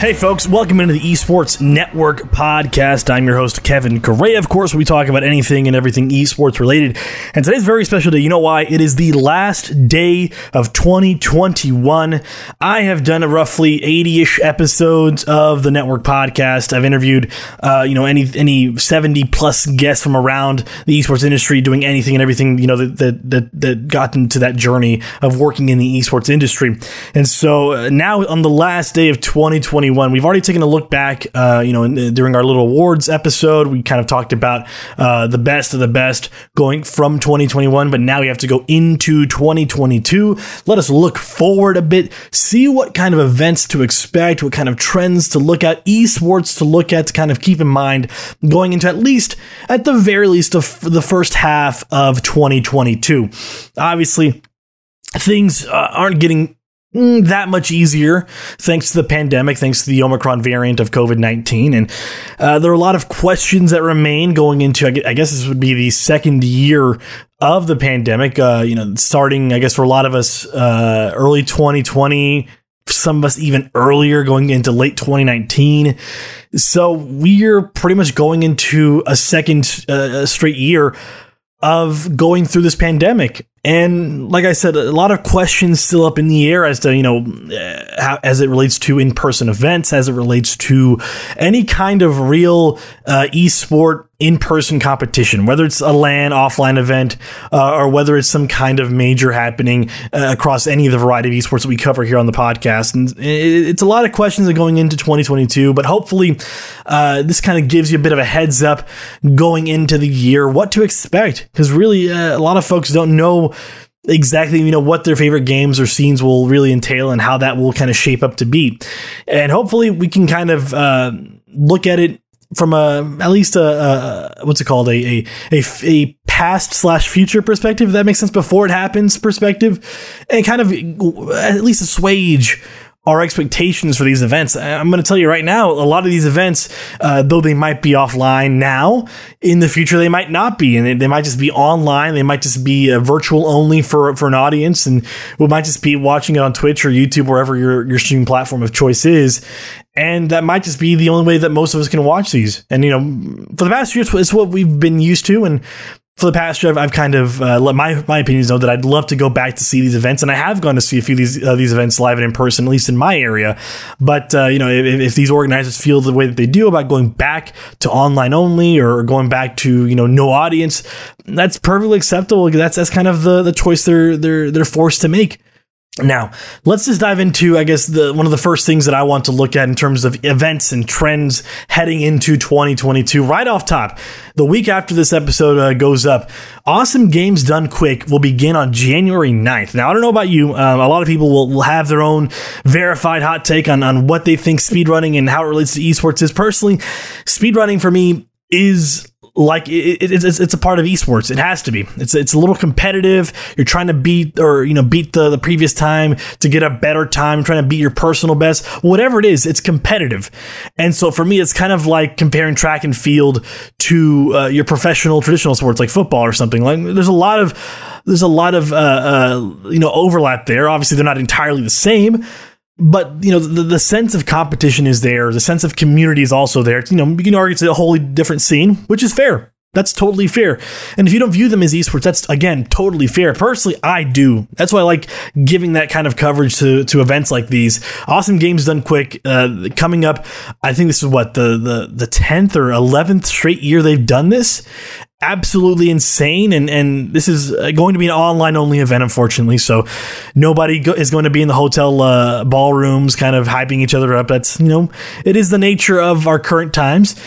Hey, folks, welcome into the Esports Network podcast. I'm your host, Kevin Correa. Of course, we talk about anything and everything esports related. And today's very special day. You know why? It is the last day of 2021. I have done roughly 80 ish episodes of the network podcast. I've interviewed, uh, you know, any, any 70 plus guests from around the esports industry doing anything and everything, you know, that, that, that, that got into that journey of working in the esports industry. And so uh, now on the last day of 2021, 2021. We've already taken a look back, uh, you know, in, during our little awards episode. We kind of talked about uh, the best of the best going from 2021, but now we have to go into 2022. Let us look forward a bit, see what kind of events to expect, what kind of trends to look at, esports to look at, to kind of keep in mind going into at least, at the very least, of the first half of 2022. Obviously, things uh, aren't getting that much easier thanks to the pandemic, thanks to the Omicron variant of COVID 19. And uh, there are a lot of questions that remain going into, I guess this would be the second year of the pandemic, uh, you know, starting, I guess, for a lot of us, uh, early 2020, some of us even earlier going into late 2019. So we're pretty much going into a second uh, straight year of going through this pandemic. And like I said, a lot of questions still up in the air as to, you know, uh, how, as it relates to in person events, as it relates to any kind of real uh, esport in person competition, whether it's a LAN, offline event, uh, or whether it's some kind of major happening uh, across any of the variety of esports that we cover here on the podcast. And it's a lot of questions that going into 2022, but hopefully uh, this kind of gives you a bit of a heads up going into the year, what to expect. Because really, uh, a lot of folks don't know exactly you know what their favorite games or scenes will really entail and how that will kind of shape up to be and hopefully we can kind of uh, look at it from a at least a, a what's it called a a a, a past slash future perspective if that makes sense before it happens perspective and kind of at least assuage our expectations for these events. I'm going to tell you right now, a lot of these events, uh, though they might be offline now, in the future they might not be, and they, they might just be online. They might just be uh, virtual only for for an audience, and we might just be watching it on Twitch or YouTube, wherever your your streaming platform of choice is. And that might just be the only way that most of us can watch these. And you know, for the past year, it's what we've been used to, and for the past year, I've, I've kind of uh, let my my opinions know that I'd love to go back to see these events, and I have gone to see a few of these uh, these events live and in person, at least in my area. But uh, you know, if, if, these organizers feel the way that they do about going back to online only or going back to you know no audience, that's perfectly acceptable. That's that's kind of the the choice they're they're they're forced to make. Now, let's just dive into, I guess, the one of the first things that I want to look at in terms of events and trends heading into 2022. Right off top, the week after this episode uh, goes up, Awesome Games Done Quick will begin on January 9th. Now, I don't know about you, um, a lot of people will, will have their own verified hot take on, on what they think speedrunning and how it relates to esports is. Personally, speedrunning for me is like it, it, it's it's a part of esports. It has to be. It's it's a little competitive. You're trying to beat or you know beat the the previous time to get a better time. Trying to beat your personal best. Whatever it is, it's competitive. And so for me, it's kind of like comparing track and field to uh, your professional traditional sports like football or something. Like there's a lot of there's a lot of uh, uh, you know overlap there. Obviously, they're not entirely the same but you know the, the sense of competition is there. The sense of community is also there. You know you can argue it's a wholly different scene which is fair. That's totally fair. And if you don't view them as esports that's again totally fair. Personally i do. That's why i like giving that kind of coverage to to events like these. Awesome games done quick uh, coming up i think this is what the the the 10th or 11th straight year they've done this absolutely insane and and this is uh, going to be an online only event unfortunately so nobody go- is going to be in the hotel uh, ballrooms kind of hyping each other up. That's you know it is the nature of our current times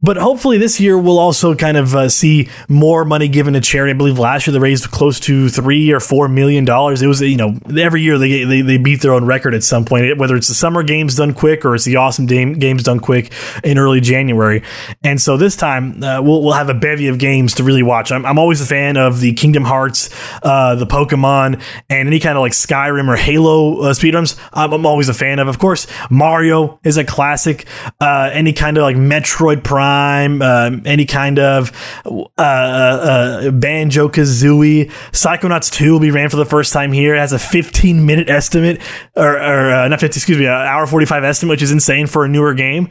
but hopefully this year we'll also kind of uh, see more money given to charity. I believe last year they raised close to three or four million dollars. It was you know every year they, they they beat their own record at some point. Whether it's the summer games done quick or it's the awesome games done quick in early January. And so this time uh, we'll we'll have a bevy of games to really watch. I'm, I'm always a fan of the Kingdom Hearts, uh, the Pokemon, and any kind of like Skyrim or Halo uh, speedruns. I'm, I'm, always a fan of. Of course, Mario is a classic. Uh, any kind of like Metroid Prime Um, any kind of uh, uh, Banjo Kazooie. Psychonauts 2 will be ran for the first time here. It has a 15 minute estimate, or, or uh, not 50, excuse me, an hour 45 estimate, which is insane for a newer game.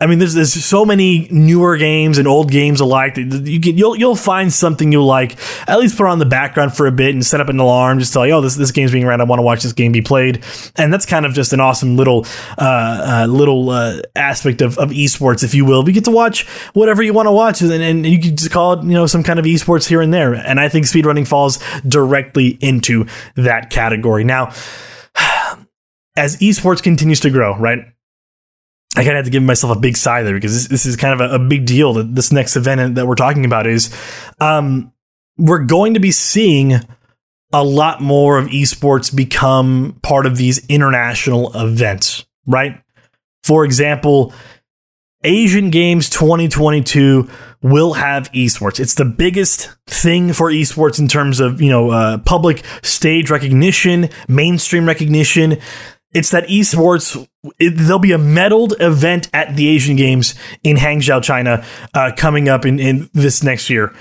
I mean, there's there's so many newer games and old games alike. That you can you'll you'll find something you'll like. At least put on the background for a bit and set up an alarm. Just tell you, oh, this this game's being ran. I want to watch this game be played. And that's kind of just an awesome little uh, uh, little uh, aspect of, of esports, if you will. You get to watch whatever you want to watch, and, and you can just call it you know some kind of esports here and there. And I think speedrunning falls directly into that category. Now, as esports continues to grow, right? I kind of have to give myself a big sigh there because this, this is kind of a, a, big deal that this next event that we're talking about is um, we're going to be seeing a lot more of esports become part of these international events, right? For example, Asian Games 2022 will have esports. It's the biggest thing for esports in terms of, you know, uh, public stage recognition, mainstream recognition. It's that esports, it, there'll be a medaled event at the Asian Games in Hangzhou, China, uh, coming up in, in this next year.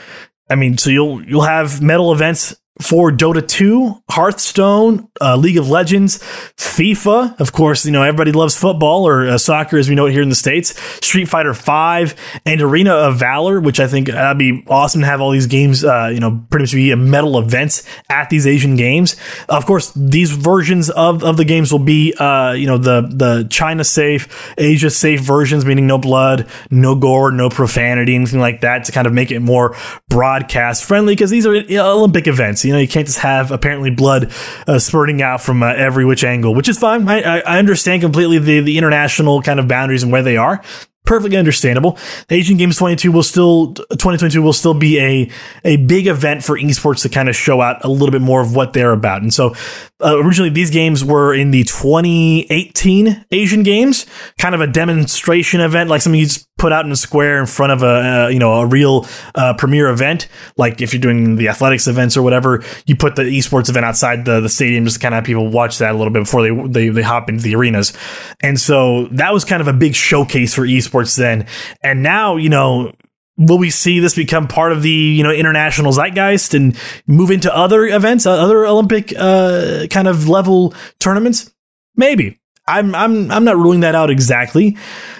I mean, so you'll you'll have medal events for Dota 2, Hearthstone, uh, League of Legends, FIFA. Of course, you know, everybody loves football or uh, soccer as we know it here in the States, Street Fighter 5, and Arena of Valor, which I think that'd be awesome to have all these games, uh, you know, pretty much be a medal events at these Asian games. Of course, these versions of, of the games will be, uh, you know, the, the China safe, Asia safe versions, meaning no blood, no gore, no profanity, anything like that to kind of make it more broadcast friendly because these are Olympic events. You know, you can't just have apparently blood uh, spurting out from uh, every which angle, which is fine. I, I understand completely the, the international kind of boundaries and where they are perfectly understandable. The Asian Games 22 will still 2022 will still be a a big event for esports to kind of show out a little bit more of what they're about. And so uh, originally these games were in the 2018 Asian Games, kind of a demonstration event, like something you just put out in a square in front of a uh, you know a real uh, premier event. Like if you're doing the athletics events or whatever, you put the esports event outside the, the stadium just kind of have people watch that a little bit before they, they they hop into the arenas. And so that was kind of a big showcase for esports then. And now you know will we see this become part of the you know international zeitgeist and move into other events, uh, other Olympic uh, kind of level tournaments? Maybe. I'm I'm I'm not ruling that out exactly,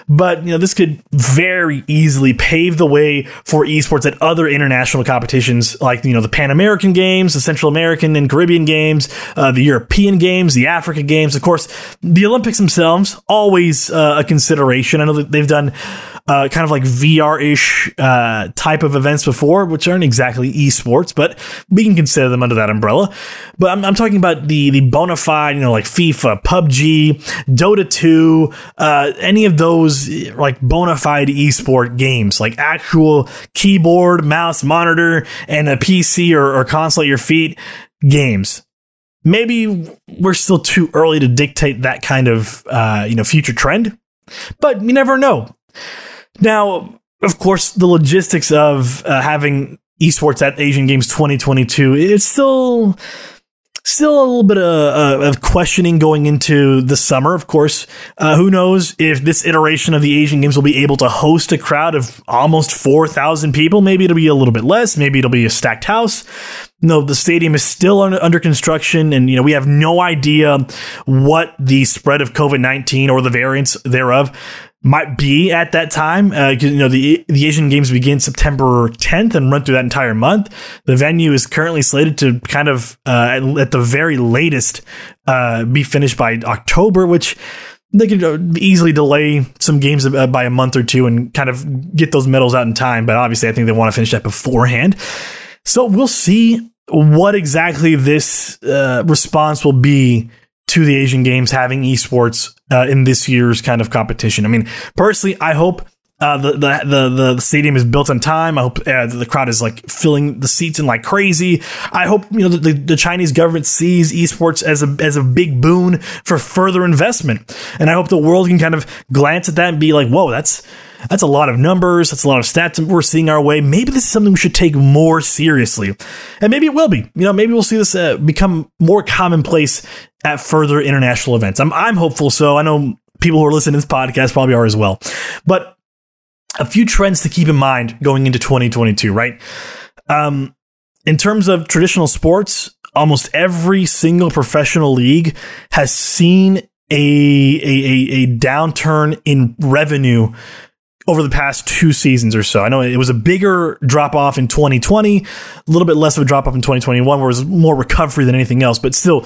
but you know this could very easily pave the way for esports at other international competitions like you know the Pan American Games, the Central American and Caribbean Games, uh, the European Games, the Africa Games. Of course, the Olympics themselves always uh, a consideration. I know that they've done uh, kind of like VR ish uh, type of events before, which aren't exactly esports, but we can consider them under that umbrella. But I'm, I'm talking about the the bona fide, you know, like FIFA, PUBG, Dota 2, uh, any of those like bona fide esport games, like actual keyboard, mouse, monitor, and a PC or, or console at your feet games maybe we're still too early to dictate that kind of uh, you know future trend, but you never know. Now, of course, the logistics of uh, having esports at Asian Games 2022, it's still still a little bit of, uh, of, questioning going into the summer. Of course, uh, who knows if this iteration of the Asian Games will be able to host a crowd of almost 4,000 people. Maybe it'll be a little bit less. Maybe it'll be a stacked house. No, the stadium is still under, construction, and you know we have no idea what the spread of COVID 19 or the variants thereof might be at that time. Uh, you know, the the Asian Games begin September 10th and run through that entire month. The venue is currently slated to kind of uh, at, at, the very latest uh, be finished by October, which they could uh, easily delay some games uh, by a month or two and kind of get those medals out in time. But obviously, I think they want to finish that beforehand. So we'll see what exactly this uh, response will be to the Asian Games having esports uh, in this year's kind of competition. I mean, personally, I hope uh, the, the, the the stadium is built on time. I hope uh, the crowd is like filling the seats in like crazy. I hope you know the, the Chinese government sees esports as a as a big boon for further investment, and I hope the world can kind of glance at that and be like, "Whoa, that's that's a lot of numbers. That's a lot of stats we're seeing our way. Maybe this is something we should take more seriously. And maybe it will be. You know, maybe we'll see this uh, become more commonplace at further international events. I'm, I'm hopeful so. I know people who are listening to this podcast probably are as well. But a few trends to keep in mind going into 2022, right? Um, in terms of traditional sports, almost every single professional league has seen a, a, a, downturn in revenue over the past two seasons or so. I know it was a bigger drop off in 2020, a little bit less of a drop off in 2021, where it was more recovery than anything else. But still,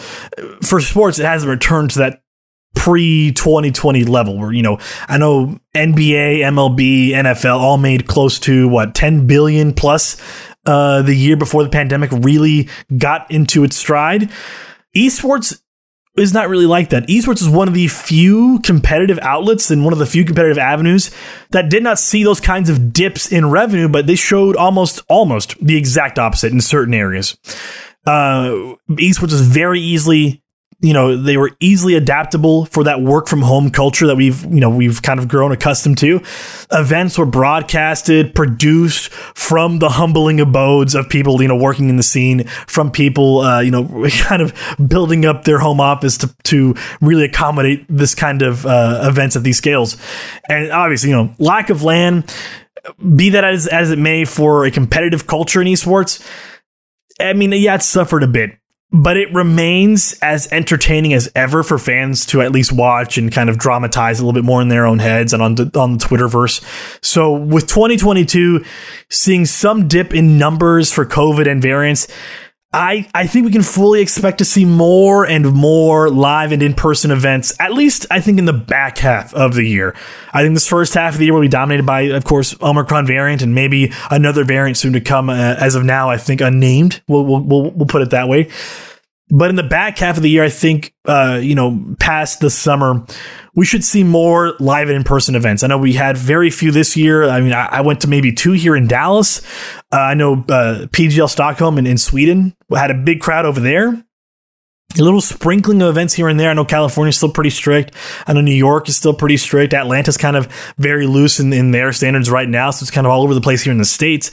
for sports, it hasn't returned to that pre 2020 level where, you know, I know NBA, MLB, NFL all made close to what, 10 billion plus uh, the year before the pandemic really got into its stride. Esports is not really like that. Esports is one of the few competitive outlets and one of the few competitive avenues that did not see those kinds of dips in revenue, but they showed almost almost the exact opposite in certain areas. Uh, esports is very easily you know they were easily adaptable for that work from home culture that we've you know we've kind of grown accustomed to. Events were broadcasted produced from the humbling abodes of people you know working in the scene from people uh, you know kind of building up their home office to, to really accommodate this kind of uh, events at these scales. And obviously you know lack of LAN be that as, as it may for a competitive culture in esports I mean, yeah, it suffered a bit but it remains as entertaining as ever for fans to at least watch and kind of dramatize a little bit more in their own heads and on the, on the Twitterverse. So with 2022 seeing some dip in numbers for COVID and variants, I, I think we can fully expect to see more and more live and in person events, at least I think in the back half of the year. I think this first half of the year will be dominated by, of course, Omicron variant and maybe another variant soon to come. Uh, as of now, I think unnamed. We'll, we'll, we'll, we'll put it that way. But in the back half of the year, I think, uh, you know, past the summer, we should see more live and in person events. I know we had very few this year. I mean, I, I went to maybe two here in Dallas. Uh, I know uh, PGL Stockholm in, in Sweden had a big crowd over there a little sprinkling of events here and there. I know California's still pretty strict. I know New York is still pretty strict. Atlanta's kind of very loose in, in their standards right now. So it's kind of all over the place here in the States.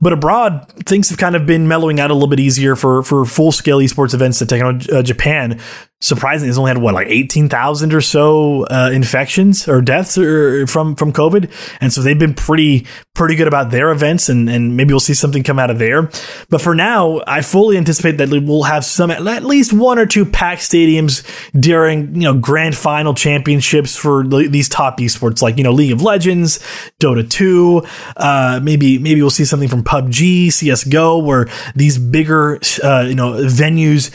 But abroad, things have kind of been mellowing out a little bit easier for, for full scale esports events to take on uh, Japan surprisingly, it's only had what like eighteen thousand or so uh, infections or deaths or, from from COVID, and so they've been pretty pretty good about their events, and and maybe we'll see something come out of there. But for now, I fully anticipate that we'll have some at least one or two packed stadiums during you know grand final championships for these top esports like you know League of Legends, Dota two, uh, maybe maybe we'll see something from PUBG, CS:GO, where these bigger uh, you know venues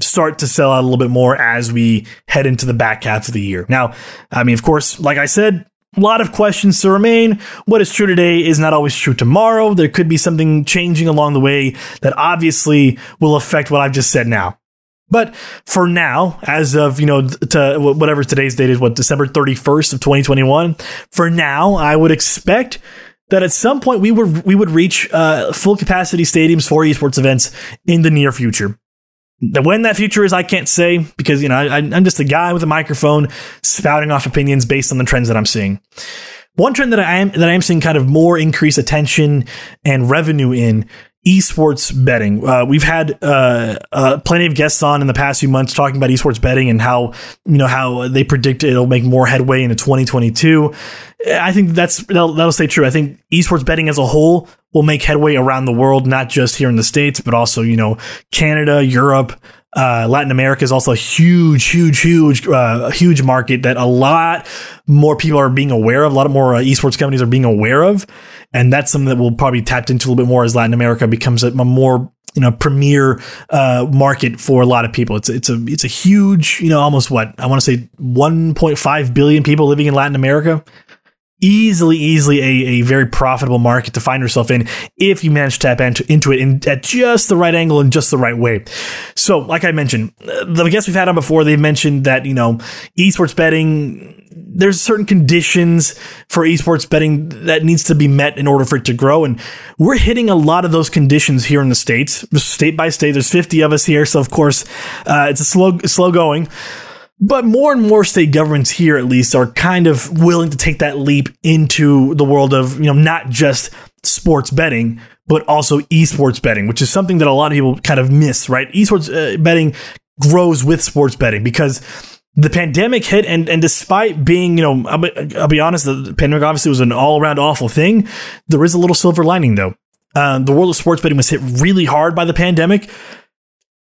start to sell out a little bit more as we head into the back half of the year. Now, I mean, of course, like I said, a lot of questions to remain. What is true today is not always true tomorrow. There could be something changing along the way that obviously will affect what I've just said now. But for now, as of, you know, to whatever today's date is, what, December 31st of 2021, for now, I would expect that at some point we would, we would reach uh, full capacity stadiums for esports events in the near future. When that future is, I can't say because you know I, I'm just a guy with a microphone spouting off opinions based on the trends that I'm seeing. One trend that I am that I am seeing kind of more increased attention and revenue in esports betting. Uh, we've had uh, uh, plenty of guests on in the past few months talking about esports betting and how you know how they predict it'll make more headway into 2022. I think that's that'll, that'll stay true. I think esports betting as a whole will make headway around the world, not just here in the states, but also you know Canada, Europe. Uh, Latin America is also a huge, huge, huge, uh, huge market that a lot more people are being aware of. A lot of more uh, esports companies are being aware of, and that's something that we'll probably tapped into a little bit more as Latin America becomes a, a more you know premier uh, market for a lot of people. It's it's a it's a huge you know almost what I want to say 1.5 billion people living in Latin America easily, easily a, a very profitable market to find yourself in if you manage to tap into, into it in, at just the right angle and just the right way. So, like I mentioned, the guests we've had on before, they've mentioned that, you know, esports betting, there's certain conditions for esports betting that needs to be met in order for it to grow. And we're hitting a lot of those conditions here in the States, state by state. There's 50 of us here. So, of course, uh, it's a slow, slow going. But more and more state governments here, at least, are kind of willing to take that leap into the world of, you know, not just sports betting, but also esports betting, which is something that a lot of people kind of miss, right? Esports uh, betting grows with sports betting because the pandemic hit and, and despite being, you know, I'll be, I'll be honest, the pandemic obviously was an all around awful thing. There is a little silver lining though. Uh, the world of sports betting was hit really hard by the pandemic.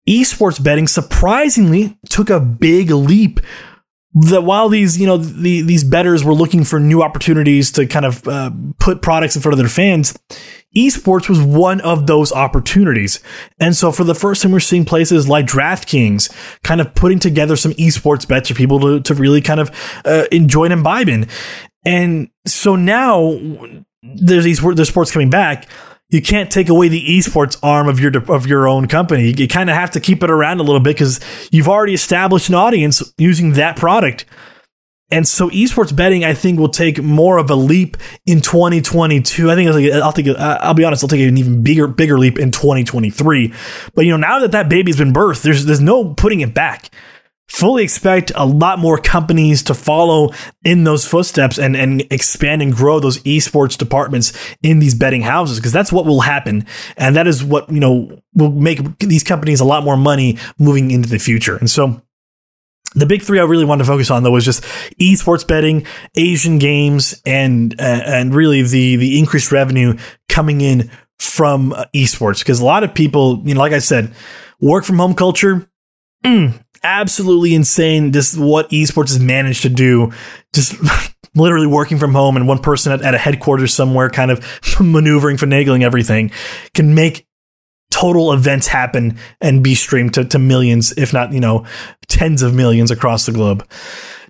Esports betting surprisingly took a big leap. That while these you know the, these betters were looking for new opportunities to kind of uh, put products in front of their fans esports was one of those opportunities. And so for the first time we're seeing places like DraftKings kind of putting together some esports bets for people to, to really kind of uh, enjoy and imbibe in. And so now there's these there's sports coming back you can't take away the esports arm of your of your own company. You, you kind of have to keep it around a little bit because you've already established an audience using that product. And so esports betting, I think, will take more of a leap in 2022. I think I'll think I'll be honest, I'll take an even bigger bigger leap in 2023. But you know, now that that baby's been birthed, there's there's no putting it back fully expect a lot more companies to follow in those footsteps and, and expand and grow those esports departments in these betting houses because that's what will happen and that is what you know will make these companies a lot more money moving into the future and so the big three I really wanted to focus on though was just esports betting, Asian games, and uh, and really the the increased revenue coming in from uh, esports because a lot of people, you know, like I said, work from home culture. Mm, absolutely insane. just what esports has managed to do. Just literally working from home and one person at, at a headquarters somewhere kind of maneuvering, finagling everything can make total events happen and be streamed to, to millions, if not, you know, tens of millions across the globe.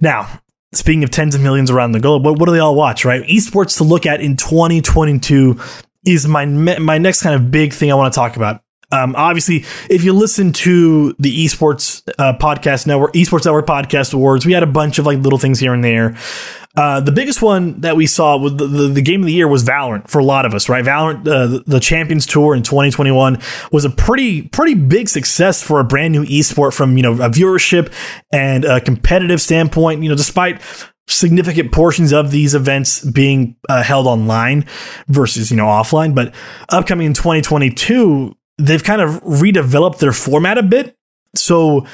Now, speaking of tens of millions around the globe, what, what do they all watch, right? Esports to look at in 2022 is my my next kind of big thing I want to talk about. Um, obviously, if you listen to the esports uh, podcast network, esports network podcast awards, we had a bunch of like little things here and there. Uh, the biggest one that we saw with the, the, game of the year was Valorant for a lot of us, right? Valorant, uh, the, the, Champions Tour in 2021 was a pretty, pretty big success for a brand new esport from, you know, a viewership and a competitive standpoint, you know, despite significant portions of these events being uh, held online versus, you know, offline. But upcoming in 2022, they've kind of redeveloped their format a bit. So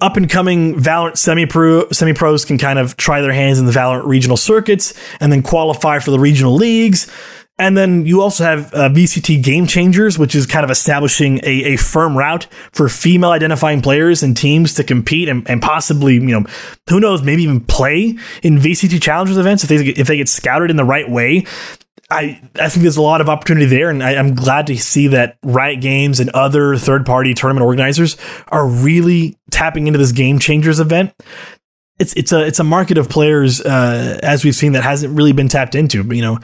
up and coming Valorant semi pro semi pros can kind of try their hands in the Valorant regional circuits and then qualify for the regional leagues. And then you also have uh, VCT Game Changers, which is kind of establishing a, a firm route for female identifying players and teams to compete and, and possibly, you know, who knows, maybe even play in VCT Challengers events if they if they get scouted in the right way. I, I think there's a lot of opportunity there, and I, am glad to see that Riot Games and other third party tournament organizers are really tapping into this Game Changers event. It's it's a it's a market of players uh, as we've seen that hasn't really been tapped into. But, you know,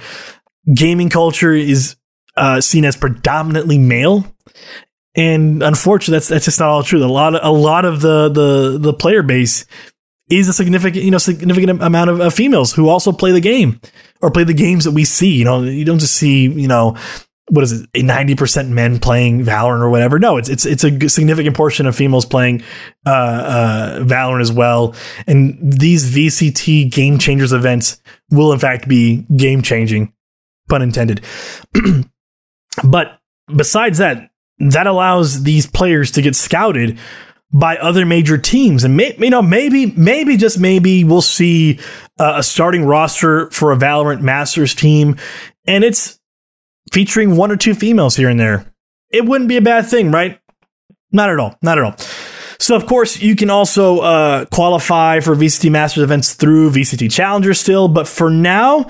gaming culture is uh, seen as predominantly male, and unfortunately, that's that's just not all true. A lot of, a lot of the the the player base is a significant you know significant amount of, of females who also play the game or play the games that we see. You know, you don't just see, you know, what is it, a 90% men playing Valorant or whatever. No, it's, it's, it's a significant portion of females playing, uh, uh, Valorant as well. And these VCT game changers events will in fact be game changing, pun intended. but besides that, that allows these players to get scouted by other major teams. And may, you know, maybe, maybe just maybe we'll see uh, a starting roster for a Valorant Masters team, and it's featuring one or two females here and there. It wouldn't be a bad thing, right? Not at all. Not at all. So, of course, you can also uh, qualify for VCT Masters events through VCT Challenger still, but for now,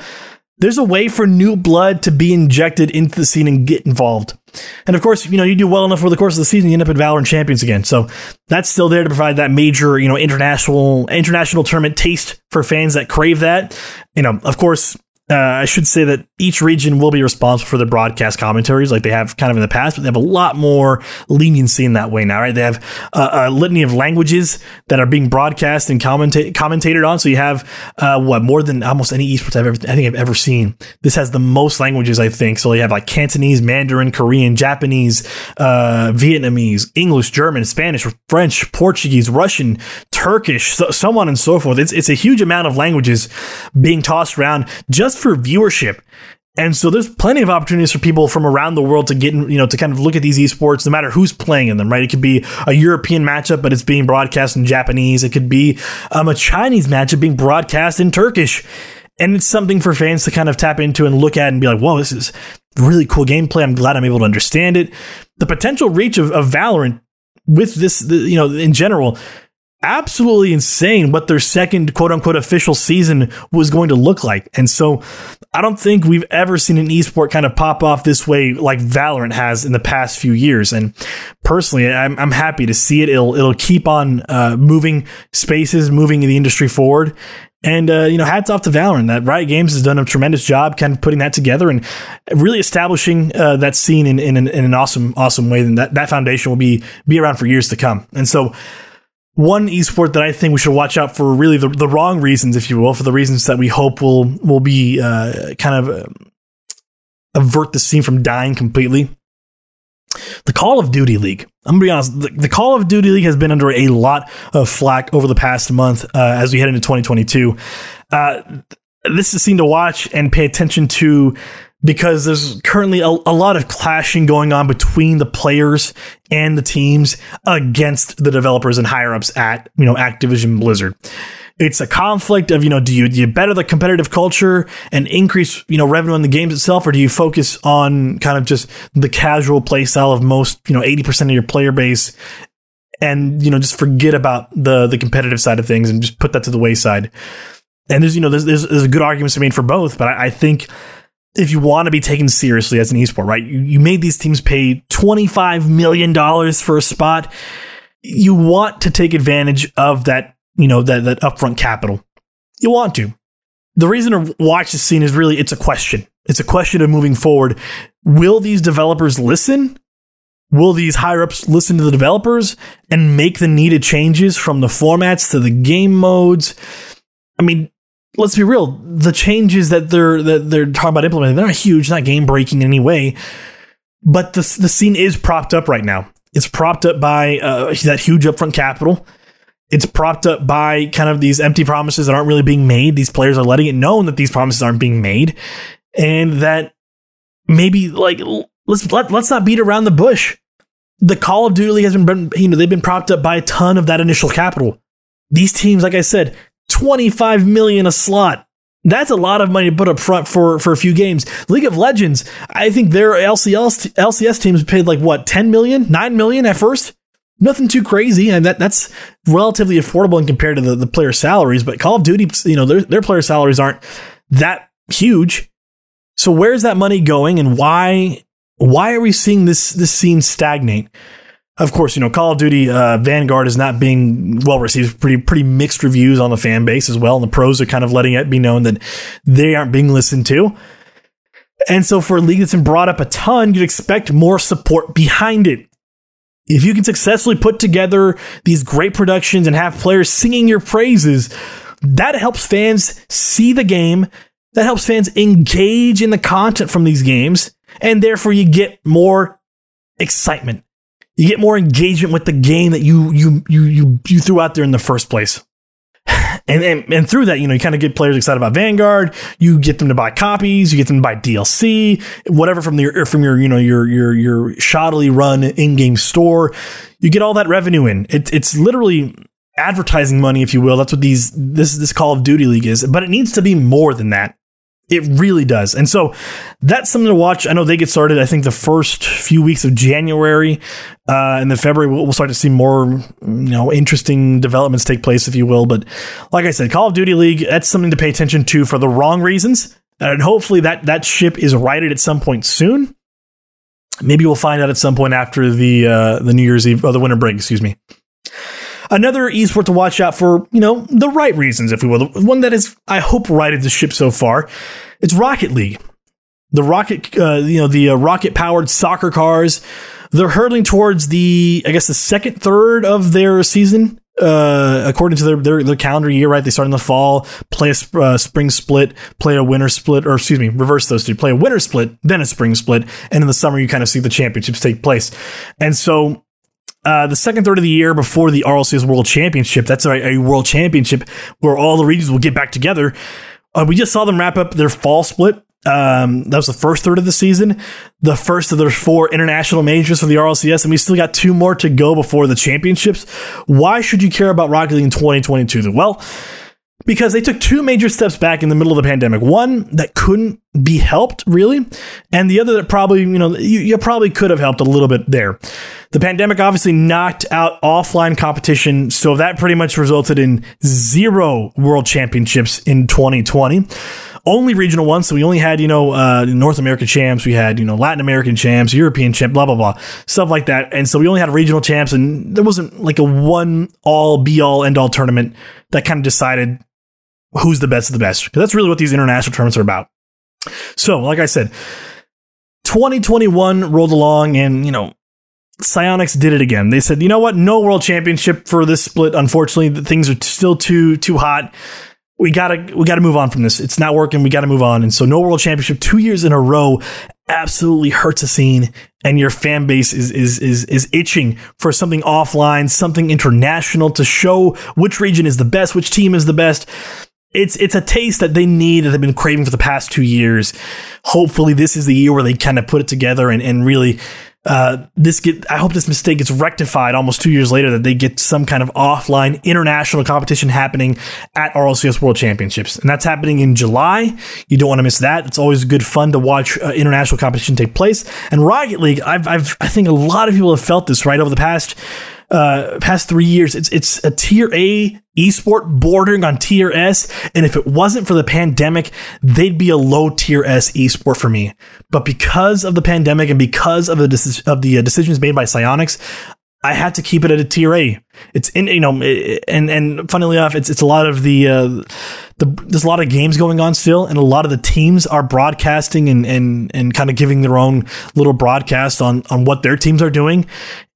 there's a way for new blood to be injected into the scene and get involved. And of course, you know, you do well enough over the course of the season, you end up at Valorant Champions again. So that's still there to provide that major, you know, international international tournament taste for fans that crave that. You know, of course, uh, I should say that each region will be responsible for the broadcast commentaries like they have kind of in the past, but they have a lot more leniency in that way now, right? They have a, a litany of languages that are being broadcast and commenta- commentated on. So you have, uh, what, more than almost any esports I've ever, I think I've ever seen. This has the most languages, I think. So you have like Cantonese, Mandarin, Korean, Japanese, uh, Vietnamese, English, German, Spanish, French, Portuguese, Russian, Turkish, so, so on and so forth. It's, it's a huge amount of languages being tossed around just for viewership. And so there's plenty of opportunities for people from around the world to get, you know, to kind of look at these esports, no matter who's playing in them, right? It could be a European matchup, but it's being broadcast in Japanese. It could be um, a Chinese matchup being broadcast in Turkish. And it's something for fans to kind of tap into and look at and be like, whoa, this is really cool gameplay. I'm glad I'm able to understand it. The potential reach of, of Valorant with this, the, you know, in general, absolutely insane what their second quote unquote official season was going to look like. And so I don't think we've ever seen an esport kind of pop off this way like Valorant has in the past few years. And personally, I'm, I'm happy to see it. It'll, it'll keep on uh, moving spaces, moving the industry forward. And, uh, you know, hats off to Valorant. That Riot Games has done a tremendous job kind of putting that together and really establishing uh, that scene in, in, an, in an awesome, awesome way. And that, that foundation will be, be around for years to come. And so, one esport that I think we should watch out for really the, the wrong reasons, if you will, for the reasons that we hope will will be uh, kind of uh, avert the scene from dying completely. The Call of Duty League. I'm gonna be honest. The, the, Call of Duty League has been under a lot of flack over the past month uh, as we head into 2022. Uh, this is a scene to watch and pay attention to because there's currently a, a, lot of clashing going on between the players and the teams against the developers and higher ups at you know Activision Blizzard. It's a conflict of you know do you do you better the competitive culture and increase you know revenue in the games itself, or do you focus on kind of just the casual play style of most you know eighty percent of your player base and you know just forget about the the competitive side of things and just put that to the wayside. And there's you know there's there's, there's good arguments to be made for both, but I, I think if you want to be taken seriously as an esport, right? You, you made these teams pay $25 million for a spot. You want to take advantage of that, you know, that, that upfront capital. You want to. The reason to watch this scene is really, it's a question. It's a question of moving forward. Will these developers listen? Will these higher ups listen to the developers and make the needed changes from the formats to the game modes? I mean, let's be real, the changes that they're that they're talking about implementing, they're not huge, not game breaking in any way. But the the scene is propped up right now. It's propped up by uh, that huge upfront capital. It's propped up by kind of these empty promises that aren't really being made. These players are letting it known that these promises aren't being made, and that maybe like let's let, let's not beat around the bush. The Call of Duty has been you know they've been propped up by a ton of that initial capital. These teams, like I said, 25 million a slot. That's a lot of money to put up front for, for a few games. League of Legends, I think their LCS, LCS teams paid like what, 10 million, 9 million at first? Nothing too crazy. And that, that's relatively affordable in compared to the, the player salaries. But Call of Duty, you know, their, their player salaries aren't that huge. So where's that money going and why, why are we seeing this, this scene stagnate? Of course, you know, Call of Duty uh, Vanguard is not being well received. Pretty pretty mixed reviews on the fan base as well, and the pros are kind of letting it be known that they aren't being listened to. And so, for a league that's been brought up a ton, you'd expect more support behind it. If you can successfully put together these great productions and have players singing your praises, that helps fans see the game. That helps fans engage in the content from these games, and therefore you get more excitement you get more engagement with the game that you you you you you threw out there in the first place. And, and, and through that, you know, you kind of get players excited about Vanguard. You get them to buy copies. You get them to buy DLC, whatever from your from your you know your your your shoddily run in game store. You get all that revenue in. It, it's literally advertising money, if you will. That's what these this this Call of Duty League is. But it needs to be more than that. It really does. And so that's something to watch. I know they get started, I think, the first few weeks of January. Uh, and then February, we'll, we'll, start to see more, you know, interesting developments take place, if you will. But like I said, Call of Duty League, that's something to pay attention to for the wrong reasons. And hopefully that, that ship is righted at some point soon. Maybe we'll find out at some point after the, uh, the New Year's Eve, or the winter break, excuse me. Another esport to watch out for, you know, the right reasons, if we will. The one that is, I hope, righted the ship so far. It's Rocket League. The rocket, uh, you know, the uh, rocket powered soccer cars. They're hurtling towards the, I guess, the second third of their season. Uh, according to their, their, their calendar year, right? They start in the fall, play a uh, spring split, play a winter split, or excuse me, reverse those two. Play a winter split, then a spring split, and in the summer you kind of see the championships take place. And so uh, the second third of the year before the RLCS World Championship. That's a, a World Championship where all the regions will get back together. Uh, we just saw them wrap up their fall split Um, that was the first third of the season, the first of their four international majors for the RLCS, and we still got two more to go before the championships. Why should you care about Rocket League in 2022? Well, because they took two major steps back in the middle of the pandemic. One that couldn't be helped really, and the other that probably, you know, you, you, probably could have helped a little bit there. The pandemic obviously knocked out offline competition, so that pretty much resulted in zero world championships in 2020. Only regional ones, so we only had, you know, uh, North American champs, we had, you know, Latin American champs, European champ, blah, blah, blah, stuff like that. And so we only had regional champs, and there wasn't like a one all be all end all tournament that kind of decided who's the best of the best. Because that's really what these international tournaments are about. So, like I said, 2021 rolled along and, you know, Psyonix did it again. They said, you know what? No world championship for this split. Unfortunately, things are still too too hot. We gotta we gotta move on from this. It's not working. We gotta move on. And so, no world championship two years in a row absolutely hurts a scene, and your fan base is is is is itching for something offline, something international to show which region is the best, which team is the best it's it's a taste that they need that they've been craving for the past two years. Hopefully, this is the year where they kind of put it together and and really. Uh, this get. I hope this mistake gets rectified almost two years later. That they get some kind of offline international competition happening at RLCS World Championships, and that's happening in July. You don't want to miss that. It's always good fun to watch uh, international competition take place. And Rocket League, I've, I've, I think a lot of people have felt this right over the past uh, past three years. It's it's a tier A esport bordering on tier S, and if it wasn't for the pandemic, they'd be a low tier S esport for me. But because of the pandemic and because of the of the uh, decisions made by Psyonix, I had to keep it at a tier A. It's in you know, and and funnily enough, it's it's a lot of the uh, the there's a lot of games going on still, and a lot of the teams are broadcasting and and and kind of giving their own little broadcast on on what their teams are doing.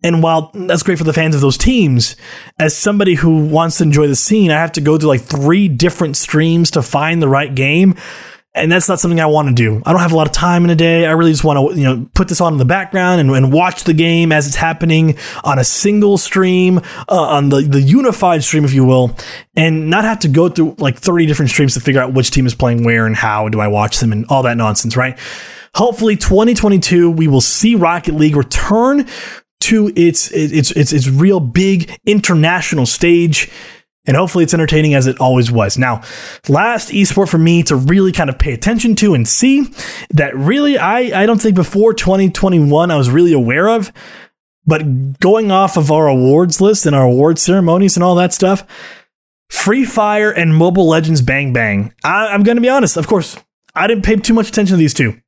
And while that's great for the fans of those teams, as somebody who wants to enjoy the scene, I have to go through like three different streams to find the right game and that's not something I want to do. I don't have a lot of time in a day. I really just want to, you know, put this on in the background and, and watch the game as it's happening on a single stream, uh, on the, the unified stream, if you will, and not have to go through like 30 different streams to figure out which team is playing where and how do I watch them and all that nonsense, right? Hopefully 2022, we will see Rocket League return to its, its, its, its real big international stage and hopefully it's entertaining as it always was. Now, last esport for me to really kind of pay attention to and see that really I, I don't think before 2021 I was really aware of, but going off of our awards list and our award ceremonies and all that stuff, Free Fire and Mobile Legends Bang Bang. I, I'm going to be honest, of course, I didn't pay too much attention to these two.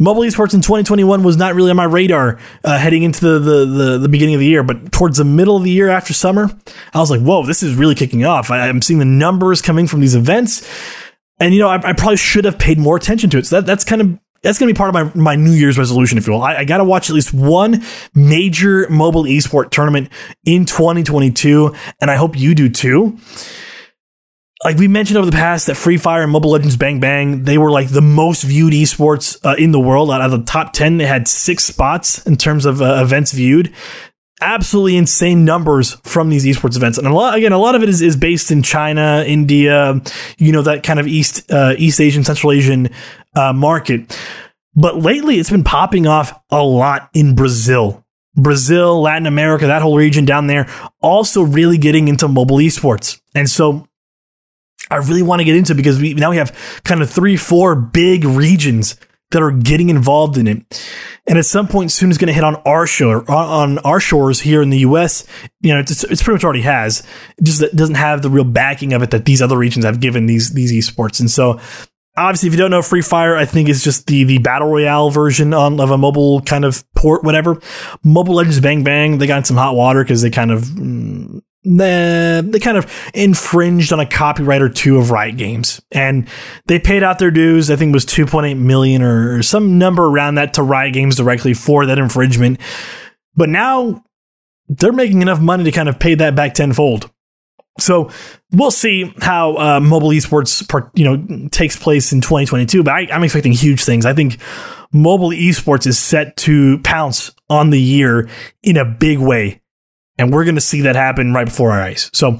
Mobile esports in 2021 was not really on my radar uh, heading into the, the, the, the, beginning of the year, but towards the middle of the year after summer, I was like, whoa, this is really kicking off. I, am seeing the numbers coming from these events. And, you know, I, I, probably should have paid more attention to it. So that, that's kind of, that's going to be part of my, my New Year's resolution, if you will. I, I got to watch at least one major mobile esport tournament in 2022. And I hope you do too like we mentioned over the past that Free Fire and Mobile Legends Bang Bang, they were like the most viewed esports uh, in the world. Out of the top 10, they had six spots in terms of uh, events viewed. Absolutely insane numbers from these esports events. And a lot, again, a lot of it is, is based in China, India, you know, that kind of East, uh, East Asian, Central Asian, uh, market. But lately it's been popping off a lot in Brazil. Brazil, Latin America, that whole region down there, also really getting into mobile esports. And so I really want to get into because we now we have kind of three, four big regions that are getting involved in it. And at some point soon it's going to hit on our shore, on our shores here in the US. You know, it's, it's pretty much already has. It just doesn't have the real backing of it that these other regions have given these, these esports. And so obviously, if you don't know Free Fire, I think it's just the, the battle royale version on, of a mobile kind of port, whatever. Mobile Legends Bang Bang, they got in some hot water because they kind of, mm, they, they kind of infringed on a copyright or two of Riot Games, and they paid out their dues. I think it was 2.8 million or some number around that to Riot Games directly for that infringement. But now they're making enough money to kind of pay that back tenfold. So we'll see how uh, mobile esports, part, you know, takes place in 2022. But I, I'm expecting huge things. I think mobile esports is set to pounce on the year in a big way and we're going to see that happen right before our eyes. So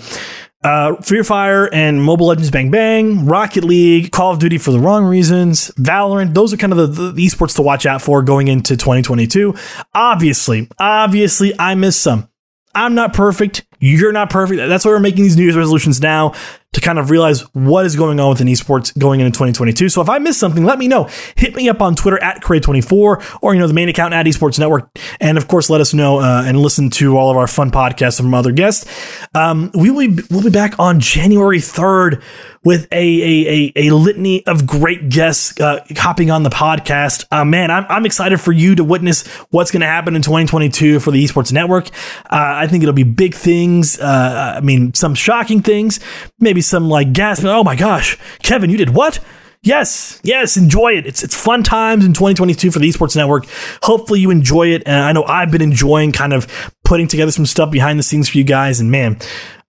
uh, Free Fire and Mobile Legends Bang Bang, Rocket League, Call of Duty for the wrong reasons, Valorant. Those are kind of the, the esports to watch out for going into 2022. Obviously, obviously, I missed some. I'm not perfect. You're not perfect. That's why we're making these New Year's resolutions now to kind of realize what is going on within esports going into 2022. So if I missed something, let me know. Hit me up on Twitter at Cray24 or, you know, the main account at Esports Network. And of course, let us know uh, and listen to all of our fun podcasts from other guests. Um, we will be, we'll be back on January 3rd with a, a, a, a litany of great guests uh, hopping on the podcast. Uh, man, I'm, I'm excited for you to witness what's going to happen in 2022 for the Esports Network. Uh, I think it'll be big things. Uh, I mean, some shocking things, maybe some like gasp. Oh my gosh, Kevin, you did what? Yes, yes, enjoy it. It's it's fun times in 2022 for the Esports Network. Hopefully you enjoy it. And I know I've been enjoying kind of putting together some stuff behind the scenes for you guys. And man,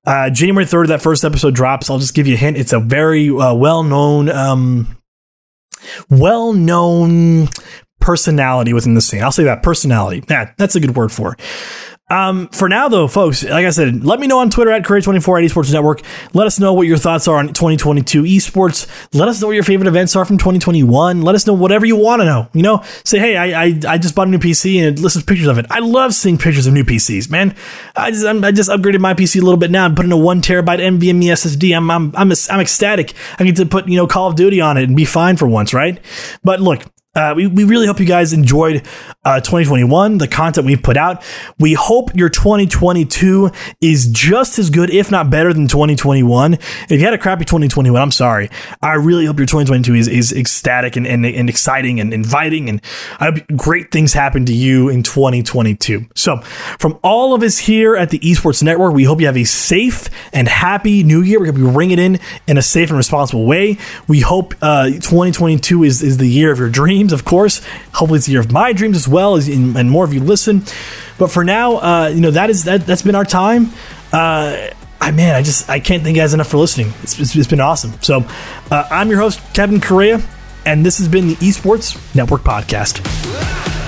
uh, January 3rd, that first episode drops. I'll just give you a hint. It's a very uh, well known, um, well known personality within the scene. I'll say that personality. Yeah, that's a good word for. It. Um, for now, though, folks, like I said, let me know on Twitter at Curry24 at Esports Network. Let us know what your thoughts are on 2022 esports. Let us know what your favorite events are from 2021. Let us know whatever you want to know. You know, say, hey, I, I, I just bought a new PC and list pictures of it. I love seeing pictures of new PCs, man. I just, I'm, i just upgraded my PC a little bit now and put in a one terabyte NVMe SSD. I'm, I'm, I'm, I'm ecstatic. I get to put, you know, Call of Duty on it and be fine for once, right? But look, uh, we, we really hope you guys enjoyed uh, 2021, the content we've put out. We hope your 2022 is just as good, if not better, than 2021. If you had a crappy 2021, I'm sorry. I really hope your 2022 is, is ecstatic and, and, and exciting and inviting, and I hope great things happen to you in 2022. So, from all of us here at the Esports Network, we hope you have a safe and happy new year. We're going to be ringing it in in a safe and responsible way. We hope uh, 2022 is, is the year of your dreams dreams, of course. Hopefully, it's the year of my dreams as well, as in, and more of you listen. But for now, uh, you know that is that that's been our time. Uh, I man, I just I can't thank you guys enough for listening. It's, it's, it's been awesome. So uh, I'm your host Kevin Correa, and this has been the Esports Network Podcast.